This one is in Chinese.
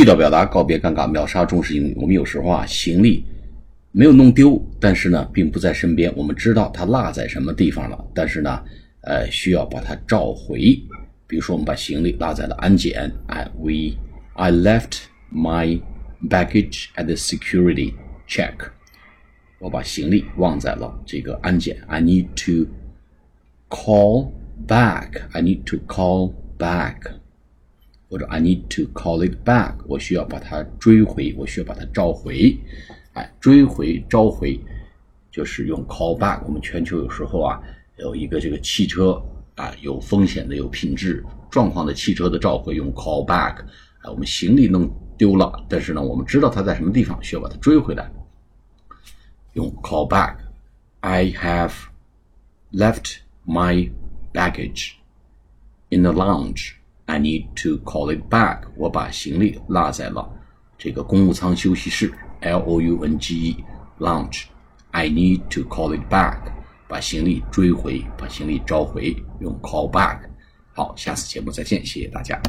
地道表达，告别尴尬，秒杀中式英语。我们有时候啊，行李没有弄丢，但是呢，并不在身边。我们知道它落在什么地方了，但是呢，呃，需要把它召回。比如说，我们把行李落在了安检，哎，we I left my baggage at the security check。我把行李忘在了这个安检。I need to call back. I need to call back. 或者 I need to call it back，我需要把它追回，我需要把它召回，哎，追回召回就是用 call back。我们全球有时候啊有一个这个汽车啊有风险的、有品质状况的汽车的召回用 call back。啊，我们行李弄丢了，但是呢我们知道它在什么地方，需要把它追回来，用 call back。I have left my baggage in the lounge. I need to call it back。我把行李落在了这个公务舱休息室，L O U N G E lounge。I need to call it back。把行李追回，把行李召回，用 call back。好，下次节目再见，谢谢大家。